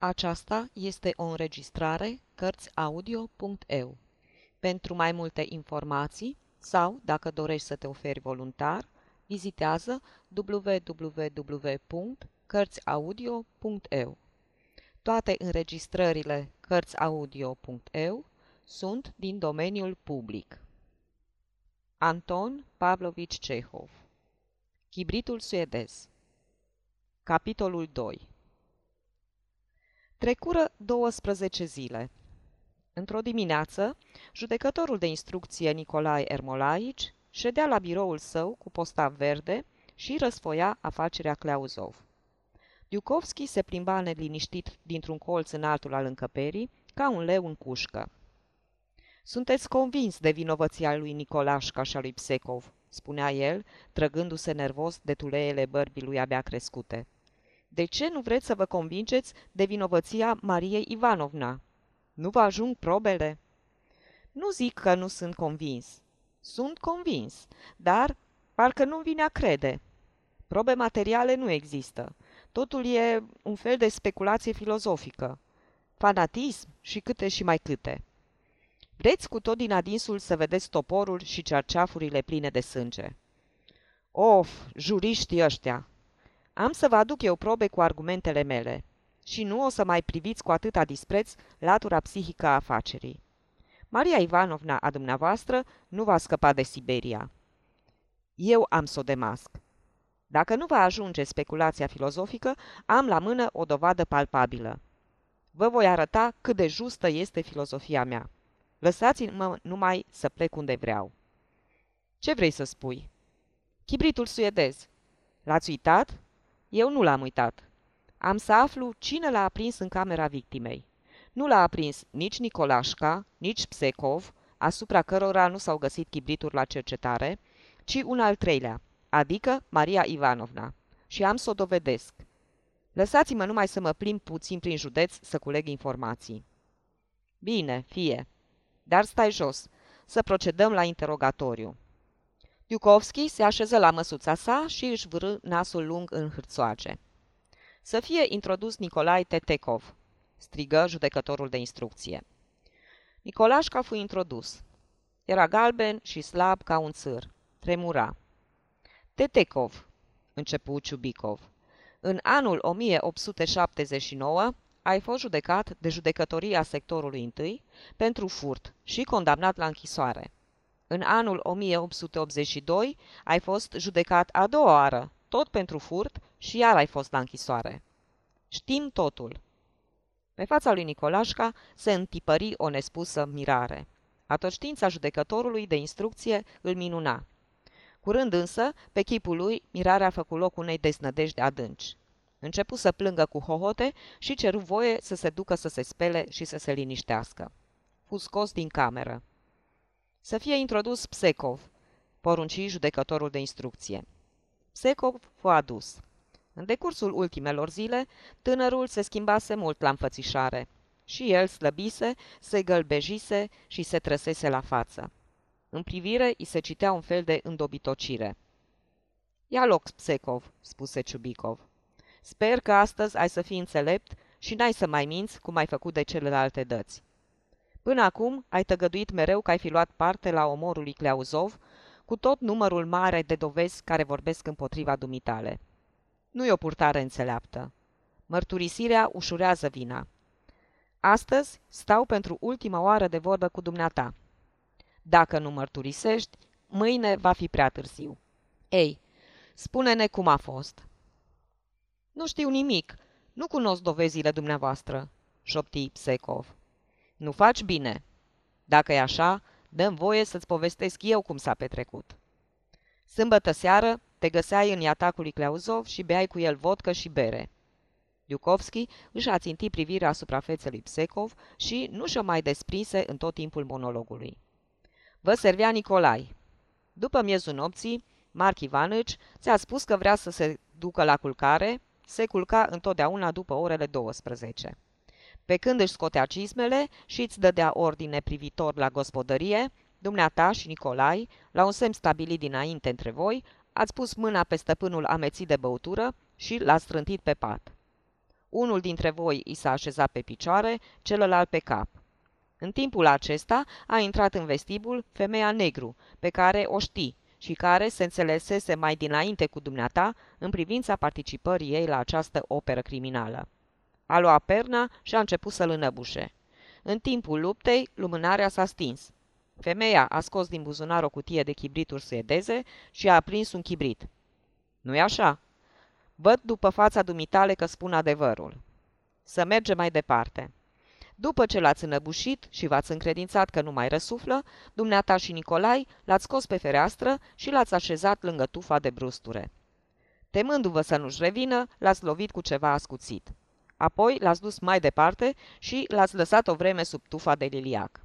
Aceasta este o înregistrare Cărțiaudio.eu. Pentru mai multe informații sau, dacă dorești să te oferi voluntar, vizitează www.cărțiaudio.eu. Toate înregistrările Cărțiaudio.eu sunt din domeniul public. Anton Pavlovich Cehov Chibritul suedez Capitolul 2 Trecură 12 zile. Într-o dimineață, judecătorul de instrucție Nicolae Ermolaici ședea la biroul său cu posta verde și răsfoia afacerea Cleauzov. Diukovski se plimba neliniștit dintr-un colț în altul al încăperii, ca un leu în cușcă. Sunteți convins de vinovăția lui Nicolașca și a lui Psecov, spunea el, trăgându-se nervos de tuleele bărbii lui abia crescute. De ce nu vreți să vă convingeți de vinovăția Mariei Ivanovna? Nu vă ajung probele? Nu zic că nu sunt convins. Sunt convins, dar parcă nu vine a crede. Probe materiale nu există. Totul e un fel de speculație filozofică. Fanatism și câte și mai câte. Vreți cu tot din adinsul să vedeți toporul și cerceafurile pline de sânge. Of, juriștii ăștia! Am să vă aduc eu probe cu argumentele mele și nu o să mai priviți cu atâta dispreț latura psihică a afacerii. Maria Ivanovna a dumneavoastră nu va scăpa de Siberia. Eu am să o demasc. Dacă nu va ajunge speculația filozofică, am la mână o dovadă palpabilă. Vă voi arăta cât de justă este filozofia mea. Lăsați-mă numai să plec unde vreau. Ce vrei să spui? Chibritul suedez. L-ați uitat? Eu nu l-am uitat. Am să aflu cine l-a aprins în camera victimei. Nu l-a aprins nici Nicolașca, nici Psecov, asupra cărora nu s-au găsit chibrituri la cercetare, ci un al treilea, adică Maria Ivanovna. Și am să o dovedesc. Lăsați-mă numai să mă plimb puțin prin județ să culeg informații. Bine, fie. Dar stai jos, să procedăm la interogatoriu. Iukovski se așeză la măsuța sa și își vârâ nasul lung în hârțoage. Să fie introdus Nicolai Tetekov, strigă judecătorul de instrucție. Nicolașca fu introdus. Era galben și slab ca un țâr. Tremura. Tetekov, începu Ciubicov. În anul 1879 ai fost judecat de judecătoria sectorului întâi pentru furt și condamnat la închisoare. În anul 1882 ai fost judecat a doua oară, tot pentru furt și iar ai fost la închisoare. Știm totul. Pe fața lui Nicolașca se întipări o nespusă mirare. Atoștiința judecătorului de instrucție îl minuna. Curând însă, pe chipul lui, mirarea a făcut loc unei desnădejde adânci. Începu să plângă cu hohote și ceru voie să se ducă să se spele și să se liniștească. Fu scos din cameră. Să fie introdus Psecov, porunci judecătorul de instrucție. Psecov fu adus. În decursul ultimelor zile, tânărul se schimbase mult la înfățișare. Și el slăbise, se gălbejise și se trăsese la față. În privire îi se citea un fel de îndobitocire. Ia loc, Psecov, spuse Ciubicov. Sper că astăzi ai să fii înțelept și n-ai să mai minți cum ai făcut de celelalte dăți. Până acum ai tăgăduit mereu că ai fi luat parte la omorul lui Cleauzov, cu tot numărul mare de dovezi care vorbesc împotriva dumitale. Nu e o purtare înțeleaptă. Mărturisirea ușurează vina. Astăzi stau pentru ultima oară de vorbă cu dumneata. Dacă nu mărturisești, mâine va fi prea târziu. Ei, spune-ne cum a fost. Nu știu nimic. Nu cunosc dovezile dumneavoastră, șopti Psecov. Nu faci bine. Dacă e așa, dăm voie să-ți povestesc eu cum s-a petrecut. Sâmbătă seară te găseai în iatacul lui Cleauzov și beai cu el vodcă și bere. Iukovski își a țintit privirea asupra feței Psecov și nu și-o mai desprinse în tot timpul monologului. Vă servea Nicolai. După miezul nopții, Marc Ivanici ți-a spus că vrea să se ducă la culcare, se culca întotdeauna după orele 12. Pe când își scotea cizmele și îți dădea ordine privitor la gospodărie, dumneata și Nicolai, la un semn stabilit dinainte între voi, ați pus mâna pe stăpânul amețit de băutură și l-a strântit pe pat. Unul dintre voi i s-a așezat pe picioare, celălalt pe cap. În timpul acesta a intrat în vestibul femeia negru, pe care o știi și care se înțelesese mai dinainte cu dumneata în privința participării ei la această operă criminală. A luat perna și a început să-l înăbușe. În timpul luptei, lumânarea s-a stins. Femeia a scos din buzunar o cutie de chibrituri suedeze și a aprins un chibrit. Nu-i așa? Văd după fața dumitale că spun adevărul. Să mergem mai departe. După ce l-ați înăbușit și v-ați încredințat că nu mai răsuflă, dumneata și Nicolai l-ați scos pe fereastră și l-ați așezat lângă tufa de brusture. Temându-vă să nu-și revină, l-ați lovit cu ceva ascuțit. Apoi l-ați dus mai departe și l-ați lăsat o vreme sub tufa de liliac.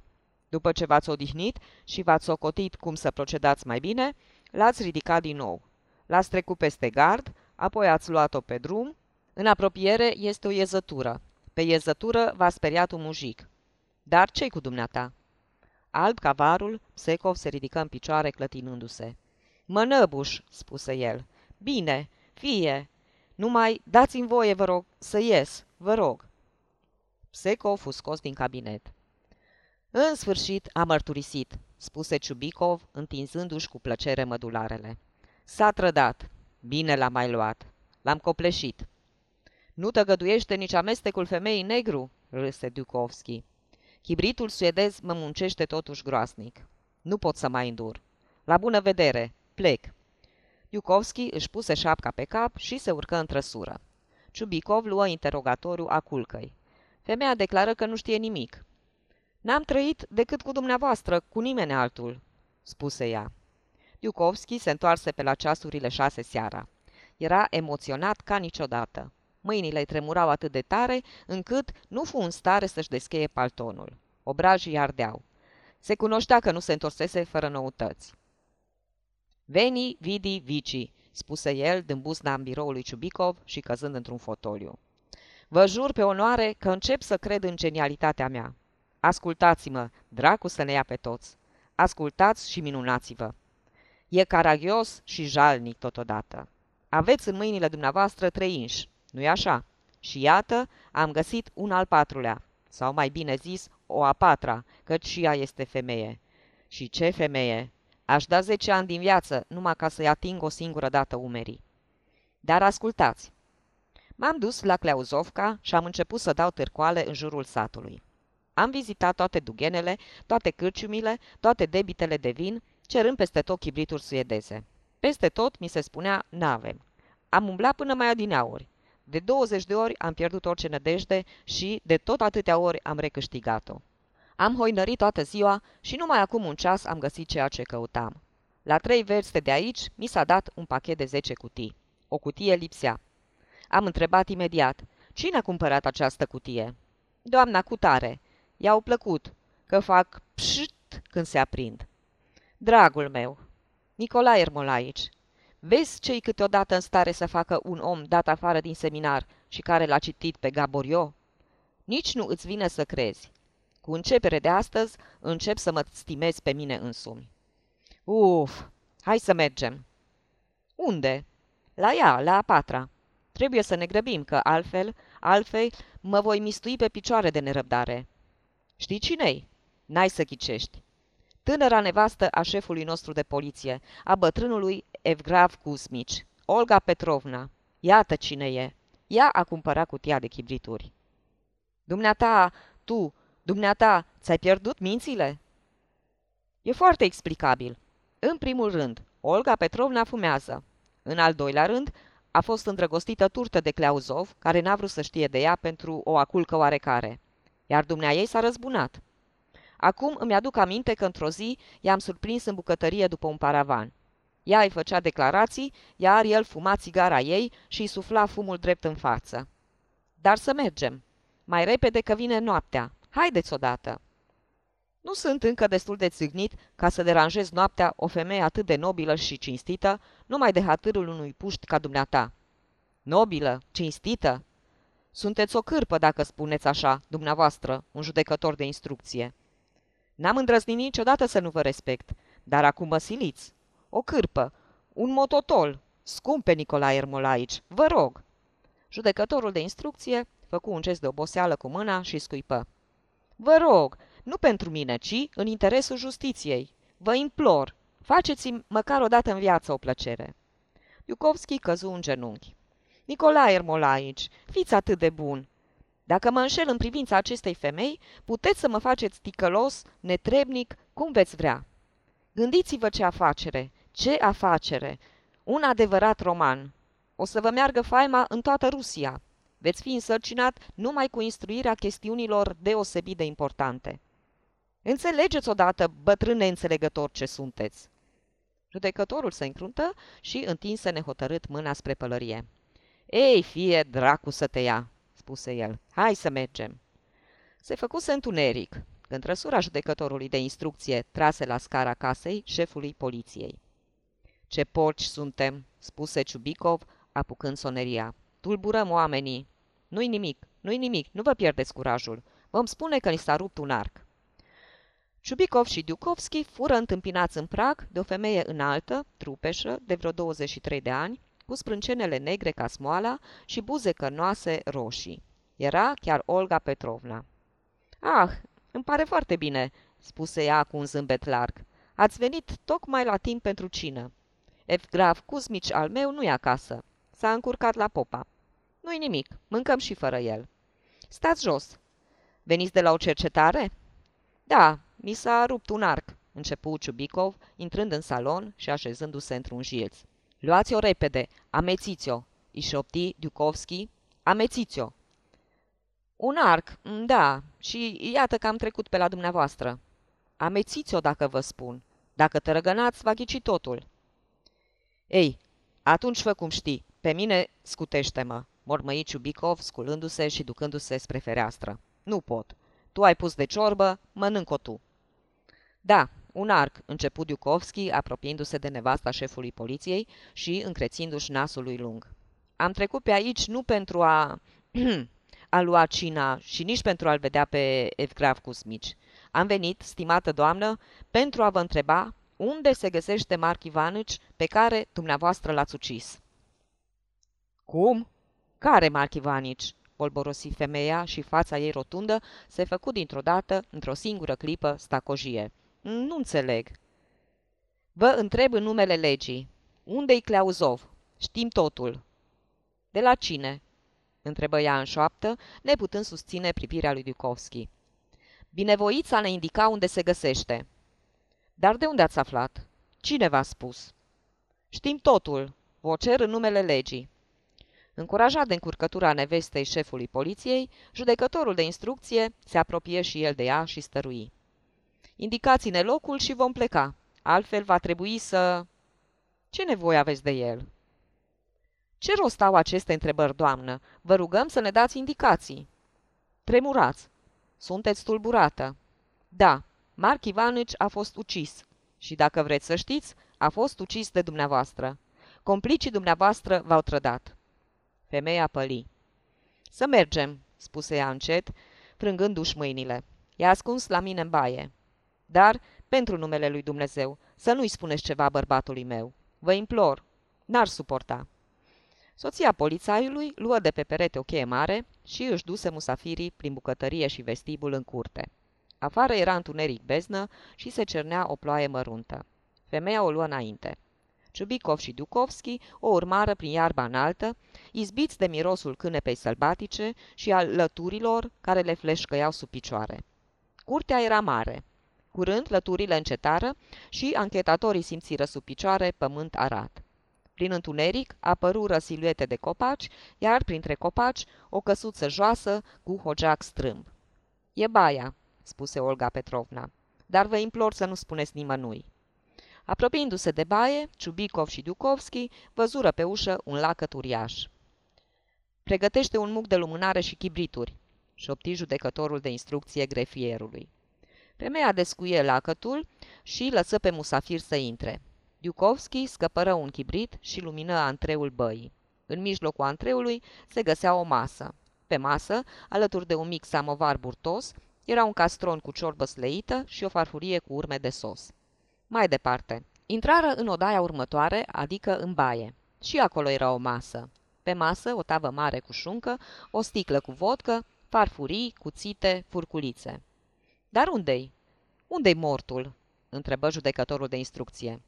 După ce v-ați odihnit și v-ați socotit cum să procedați mai bine, l-ați ridicat din nou. L-ați trecut peste gard, apoi ați luat-o pe drum. În apropiere este o iezătură. Pe iezătură v-a speriat un mujic. Dar ce cu dumneata? Alb ca varul, Psecov se ridică în picioare clătinându-se. Mă năbuș, spuse el. Bine, fie. Numai dați-mi voie, vă rog, să ies, vă rog. Psecov fu scos din cabinet. În sfârșit a mărturisit, spuse Ciubicov, întinzându-și cu plăcere mădularele. S-a trădat. Bine l-am mai luat. L-am copleșit. Nu tăgăduiește nici amestecul femeii negru, râse Dukovski. Chibritul suedez mă muncește totuși groasnic. Nu pot să mai îndur. La bună vedere, plec. Dukovski își puse șapca pe cap și se urcă în trăsură. Ciubicov luă interogatoriu a culcăi. Femeia declară că nu știe nimic. N-am trăit decât cu dumneavoastră, cu nimeni altul, spuse ea. Dukovski se întoarse pe la ceasurile șase seara. Era emoționat ca niciodată. Mâinile îi tremurau atât de tare, încât nu fu în stare să-și descheie paltonul. Obrajii ardeau. Se cunoștea că nu se întorsese fără noutăți. Veni, vidi, vici, spuse el, dând buzna în biroului Ciubicov și căzând într-un fotoliu. Vă jur pe onoare că încep să cred în genialitatea mea. Ascultați-mă, dracu să ne ia pe toți. Ascultați și minunați-vă. E caragios și jalnic totodată. Aveți în mâinile dumneavoastră trei inși, nu-i așa? Și iată, am găsit un al patrulea, sau mai bine zis, o a patra, căci și ea este femeie. Și ce femeie! Aș da zece ani din viață numai ca să-i ating o singură dată umerii. Dar ascultați! M-am dus la Cleuzovca și am început să dau târcoale în jurul satului. Am vizitat toate dugenele, toate cârciumile, toate debitele de vin, cerând peste tot chibrituri suedeze. Peste tot mi se spunea n-avem. Am umblat până mai adineauri. De 20 de ori am pierdut orice nădejde și de tot atâtea ori am recâștigat-o. Am hoinărit toată ziua și numai acum un ceas am găsit ceea ce căutam. La trei verste de aici mi s-a dat un pachet de 10 cutii. O cutie lipsea. Am întrebat imediat, cine a cumpărat această cutie? Doamna Cutare. I-au plăcut, că fac pșt când se aprind. Dragul meu, Nicolae Ermolaici, vezi ce-i câteodată în stare să facă un om dat afară din seminar și care l-a citit pe Gaborio? Nici nu îți vine să crezi. Cu începere de astăzi încep să mă stimezi pe mine însumi. Uf, hai să mergem. Unde? La ea, la a patra. Trebuie să ne grăbim, că altfel, altfel mă voi mistui pe picioare de nerăbdare. Știi cine-i? N-ai să ghicești. Tânăra nevastă a șefului nostru de poliție, a bătrânului Evgrav Kuzmici, Olga Petrovna. Iată cine e. Ea a cumpărat cutia de chibrituri. Dumneata, tu, dumneata, ți-ai pierdut mințile? E foarte explicabil. În primul rând, Olga Petrovna fumează. În al doilea rând, a fost îndrăgostită turtă de Cleauzov, care n-a vrut să știe de ea pentru o aculcă oarecare. Iar dumnea ei s-a răzbunat. Acum îmi aduc aminte că într-o zi i-am surprins în bucătărie după un paravan. Ea îi făcea declarații, iar el fuma țigara ei și îi sufla fumul drept în față. Dar să mergem. Mai repede că vine noaptea. Haideți odată! Nu sunt încă destul de țignit ca să deranjez noaptea o femeie atât de nobilă și cinstită, numai de hatârul unui puști ca dumneata. Nobilă, cinstită? Sunteți o cârpă dacă spuneți așa, dumneavoastră, un judecător de instrucție. N-am îndrăznit niciodată să nu vă respect, dar acum mă siliți. O cârpă, un mototol, scumpe Nicolae Ermolaici, vă rog. Judecătorul de instrucție făcu un gest de oboseală cu mâna și scuipă. Vă rog, nu pentru mine, ci în interesul justiției. Vă implor, faceți-mi măcar o dată în viață o plăcere. Iucovski căzu în genunchi. Nicolae Ermolaici, fiți atât de bun. Dacă mă înșel în privința acestei femei, puteți să mă faceți ticălos, netrebnic, cum veți vrea. Gândiți-vă ce afacere, ce afacere! Un adevărat roman. O să vă meargă faima în toată Rusia. Veți fi însărcinat numai cu instruirea chestiunilor deosebit de importante. Înțelegeți odată, bătrân neînțelegător, ce sunteți. Judecătorul se încruntă și întinse nehotărât mâna spre pălărie. Ei, fie dracu să te ia, spuse el. Hai să mergem. Se făcuse întuneric, când trăsura judecătorului de instrucție trase la scara casei șefului poliției. Ce porci suntem, spuse Ciubicov, apucând soneria. Tulburăm oamenii. Nu-i nimic, nu-i nimic, nu vă pierdeți curajul. Vom spune că ni s-a rupt un arc. Ciubicov și Dukovski fură întâmpinați în prag de o femeie înaltă, trupeșă, de vreo 23 de ani, cu sprâncenele negre ca smoala și buze cărnoase roșii. Era chiar Olga Petrovna. Ah, îmi pare foarte bine," spuse ea cu un zâmbet larg. Ați venit tocmai la timp pentru cină. Evgrav Cuzmici al meu nu e acasă. S-a încurcat la popa. Nu-i nimic, mâncăm și fără el. Stați jos. Veniți de la o cercetare? Da, mi s-a rupt un arc, începu Ciubicov, intrând în salon și așezându-se într-un jilț. Luați-o repede, amețiți-o, îi șopti Dukovski. Amețiți-o! Un arc, da, și iată că am trecut pe la dumneavoastră. Amețiți-o dacă vă spun. Dacă tărăgănați, va ghici totul. Ei, atunci fă cum știi. Pe mine scutește-mă, mormăi Ciubicov, sculându-se și ducându-se spre fereastră. Nu pot. Tu ai pus de ciorbă, mănânc-o tu. Da, un arc, început Diukovski, apropiindu-se de nevasta șefului poliției și încrețindu-și nasul lui lung. Am trecut pe aici nu pentru a... a lua cina și nici pentru a-l vedea pe Evgrav Cusmici. Am venit, stimată doamnă, pentru a vă întreba unde se găsește Marc Ivanici pe care dumneavoastră l-ați ucis. Cum? Care Marc Ivanici? bolborosi femeia și fața ei rotundă se făcu dintr-o dată, într-o singură clipă, stacojie. Nu înțeleg. Vă întreb în numele legii. Unde-i Cleauzov? Știm totul. De la cine? întrebă ea în șoaptă, neputând susține privirea lui Dukovski. Binevoița ne indica unde se găsește. Dar de unde ați aflat? Cine v-a spus? Știm totul. Vă cer în numele legii. Încurajat de încurcătura nevestei șefului poliției, judecătorul de instrucție se apropie și el de ea și stărui. Indicați-ne locul și vom pleca. Altfel va trebui să... Ce nevoie aveți de el? Ce rost au aceste întrebări, doamnă? Vă rugăm să ne dați indicații. Tremurați. Sunteți tulburată. Da, Marc Ivanici a fost ucis. Și dacă vreți să știți, a fost ucis de dumneavoastră. Complicii dumneavoastră v-au trădat. Femeia păli. Să mergem, spuse ea încet, frângându-și mâinile. E ascuns la mine în baie. Dar, pentru numele lui Dumnezeu, să nu-i spuneți ceva bărbatului meu. Vă implor. N-ar suporta. Soția polițaiului luă de pe perete o cheie mare și își duse musafirii prin bucătărie și vestibul în curte. Afară era întuneric beznă și se cernea o ploaie măruntă. Femeia o luă înainte. Ciubicov și Dukovski o urmară prin iarba înaltă, izbiți de mirosul cânepei sălbatice și al lăturilor care le fleșcăiau sub picioare. Curtea era mare. Curând, lăturile încetară și anchetatorii simțiră sub picioare pământ arat. Prin întuneric apărură siluete de copaci, iar printre copaci o căsuță joasă cu hogeac strâmb. E baia, spuse Olga Petrovna, dar vă implor să nu spuneți nimănui. Apropiindu-se de baie, Ciubicov și Dukovski văzură pe ușă un lacăt uriaș. Pregătește un muc de lumânare și chibrituri, șopti judecătorul de instrucție grefierului. Femeia descuie lacătul și lăsă pe musafir să intre. Dukovski scăpără un chibrit și lumină antreul băii. În mijlocul antreului se găsea o masă. Pe masă, alături de un mic samovar burtos, era un castron cu ciorbă sleită și o farfurie cu urme de sos. Mai departe, intrară în odaia următoare, adică în baie. Și acolo era o masă. Pe masă o tavă mare cu șuncă, o sticlă cu vodcă, farfurii, cuțite, furculițe. Dar unde-i? Unde-i mortul?" întrebă judecătorul de instrucție.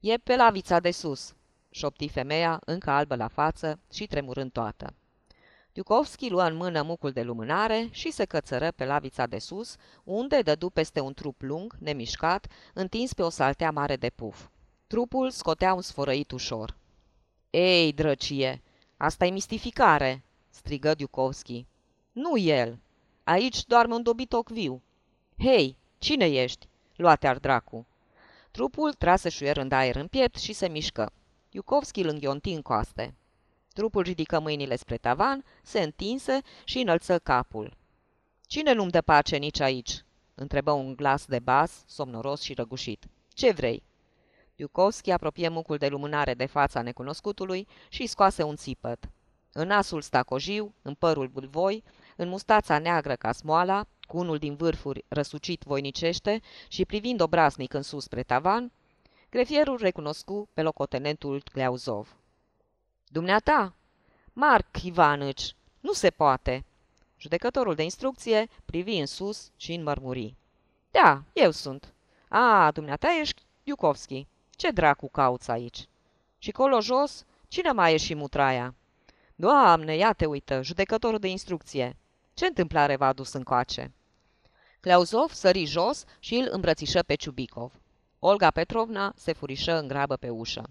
E pe lavița de sus," șopti femeia, încă albă la față și tremurând toată. Iucovski luă în mână mucul de lumânare și se cățără pe lavița de sus, unde dădu peste un trup lung, nemișcat, întins pe o saltea mare de puf. Trupul scotea un sfărăit ușor. Ei, drăcie, asta e mistificare!" strigă Diukovski. Nu el! Aici doarme un dobitoc viu!" Hei, cine ești?" Luate-ar dracu!" Trupul trase șuierând aer în piept și se mișcă. Iucovski îl înghionti în coaste. Trupul ridică mâinile spre tavan, se întinse și înălță capul. Cine nu-mi dă pace nici aici?" întrebă un glas de bas, somnoros și răgușit. Ce vrei?" Iucovski apropie mucul de lumânare de fața necunoscutului și scoase un țipăt. În nasul stacojiu, în părul bulvoi, în mustața neagră ca smoala, cu unul din vârfuri răsucit voinicește și privind obraznic în sus spre tavan, grefierul recunoscu pe locotenentul Gleauzov. Dumneata? Marc Ivanăci, nu se poate!" Judecătorul de instrucție privi în sus și în mărmurii. Da, eu sunt. A, dumneata ești Iucovski. Ce dracu cauți aici? Și colo jos, cine mai e și mutraia? Doamne, ia te uită, judecătorul de instrucție. Ce întâmplare v-a adus încoace? Clauzov sări jos și îl îmbrățișă pe Ciubicov. Olga Petrovna se furișă în grabă pe ușă.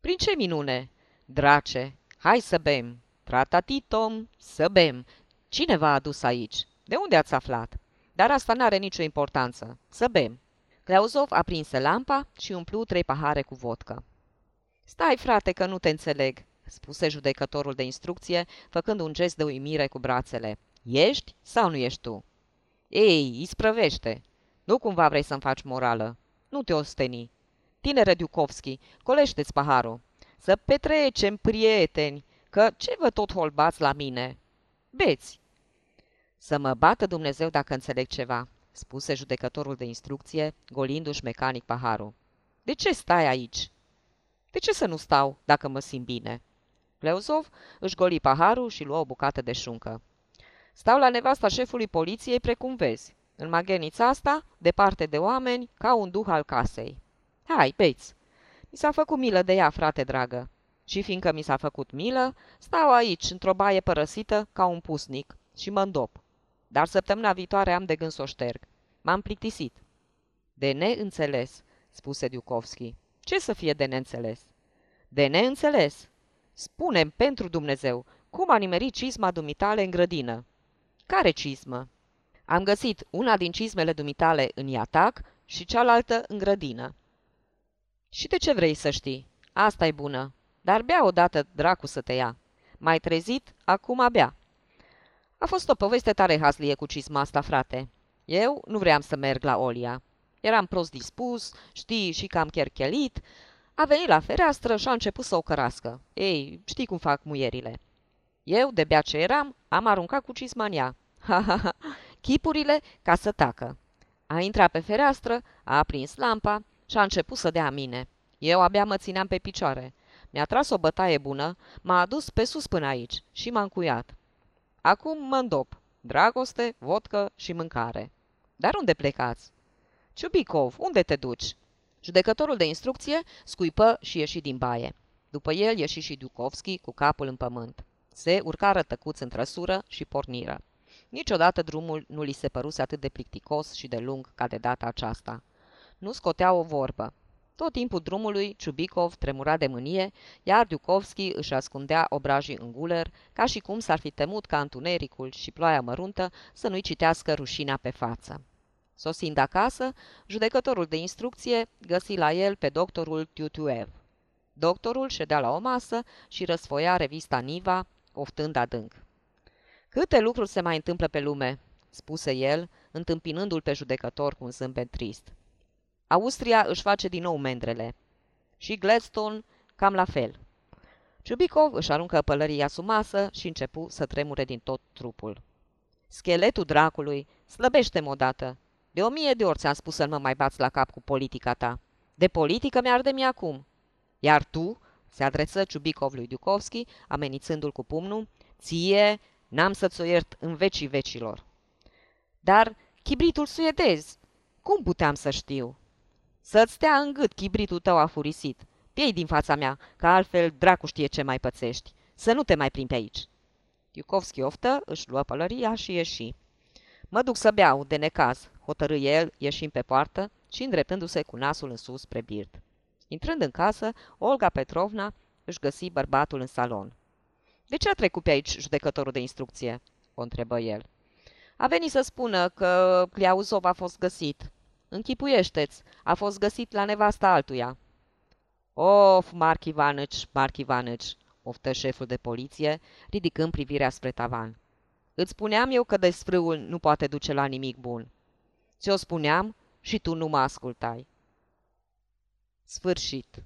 Prin ce minune? Drace, hai să bem! Tratatitom, să bem! Cine v-a adus aici? De unde ați aflat? Dar asta n-are nicio importanță. Să bem! Clauzov aprinse lampa și umplu trei pahare cu vodcă. Stai, frate, că nu te înțeleg, spuse judecătorul de instrucție, făcând un gest de uimire cu brațele. Ești sau nu ești tu? Ei, isprăvește! Nu cumva vrei să-mi faci morală. Nu te osteni. Tinere Diukovski, colește-ți paharul. Să petrecem, prieteni, că ce vă tot holbați la mine? Beți! Să mă bată Dumnezeu dacă înțeleg ceva, spuse judecătorul de instrucție, golindu-și mecanic paharul. De ce stai aici? De ce să nu stau, dacă mă simt bine? Pleuzov își goli paharul și luă o bucată de șuncă. Stau la nevasta șefului poliției, precum vezi. În magenița asta, departe de oameni, ca un duh al casei. Hai, beți! Mi s-a făcut milă de ea, frate dragă. Și fiindcă mi s-a făcut milă, stau aici, într-o baie părăsită, ca un pusnic, și mă îndop. Dar săptămâna viitoare am de gând să o șterg. M-am plictisit. De neînțeles, spuse Diukovski. Ce să fie de neînțeles? De neînțeles. Spune pentru Dumnezeu, cum a nimerit cizma dumitale în grădină? Care cizmă? Am găsit una din cizmele dumitale în iatac și cealaltă în grădină. Și de ce vrei să știi? asta e bună. Dar bea odată dracu să te ia. Mai trezit? Acum abia. A fost o poveste tare haslie cu cizma asta, frate. Eu nu vreau să merg la Olia. Eram prost dispus, știi, și cam cherchelit. A venit la fereastră și a început să o cărască. Ei, știi cum fac muierile. Eu, de bea ce eram, am aruncat cu cismania. Ha, ha, ha, chipurile ca să tacă. A intrat pe fereastră, a aprins lampa și a început să dea mine. Eu abia mă țineam pe picioare. Mi-a tras o bătaie bună, m-a adus pe sus până aici și m-a încuiat. Acum mă îndop. Dragoste, vodcă și mâncare. Dar unde plecați? Ciubicov, unde te duci? Judecătorul de instrucție scuipă și ieși din baie. După el ieși și Dukovski cu capul în pământ. Se urcară tăcuți în trăsură și porniră. Niciodată drumul nu li se păruse atât de plicticos și de lung ca de data aceasta. Nu scotea o vorbă. Tot timpul drumului, Ciubicov tremura de mânie, iar Dukovski își ascundea obrajii în guler, ca și cum s-ar fi temut ca întunericul și ploaia măruntă să nu-i citească rușinea pe față. Sosind acasă, judecătorul de instrucție găsi la el pe doctorul Tutuev. Doctorul ședea la o masă și răsfoia revista Niva, oftând adânc. Câte lucruri se mai întâmplă pe lume, spuse el, întâmpinându-l pe judecător cu un zâmbet trist. Austria își face din nou mendrele. Și Gladstone cam la fel. Ciubicov își aruncă pălăria sub masă și începu să tremure din tot trupul. Scheletul dracului, slăbește-mă odată. De o mie de ori ți-am spus să nu mă mai bați la cap cu politica ta. De politică mi-ar de mie acum. Iar tu, Se adresă Ciubicov lui Dukovski, amenințându-l cu pumnul. Ție n-am să-ți o iert în vecii vecilor. Dar chibritul suedez, cum puteam să știu? Să-ți stea în gât chibritul tău afurisit. Piei din fața mea, că altfel dracu știe ce mai pățești. Să nu te mai prin pe aici. Iucovski oftă, își luă pălăria și ieși. Mă duc să beau, de necaz, hotărâ el, ieșind pe poartă și îndreptându-se cu nasul în sus spre birt. Intrând în casă, Olga Petrovna își găsi bărbatul în salon. De ce a trecut pe aici judecătorul de instrucție?" o întrebă el. A venit să spună că Cliauzov a fost găsit. Închipuiește-ți, a fost găsit la nevasta altuia." Of, Marc Ivanici, Marc Ivanici, oftă șeful de poliție, ridicând privirea spre tavan. Îți spuneam eu că desfrâul nu poate duce la nimic bun. Ți-o spuneam și tu nu mă ascultai. Sfârșit.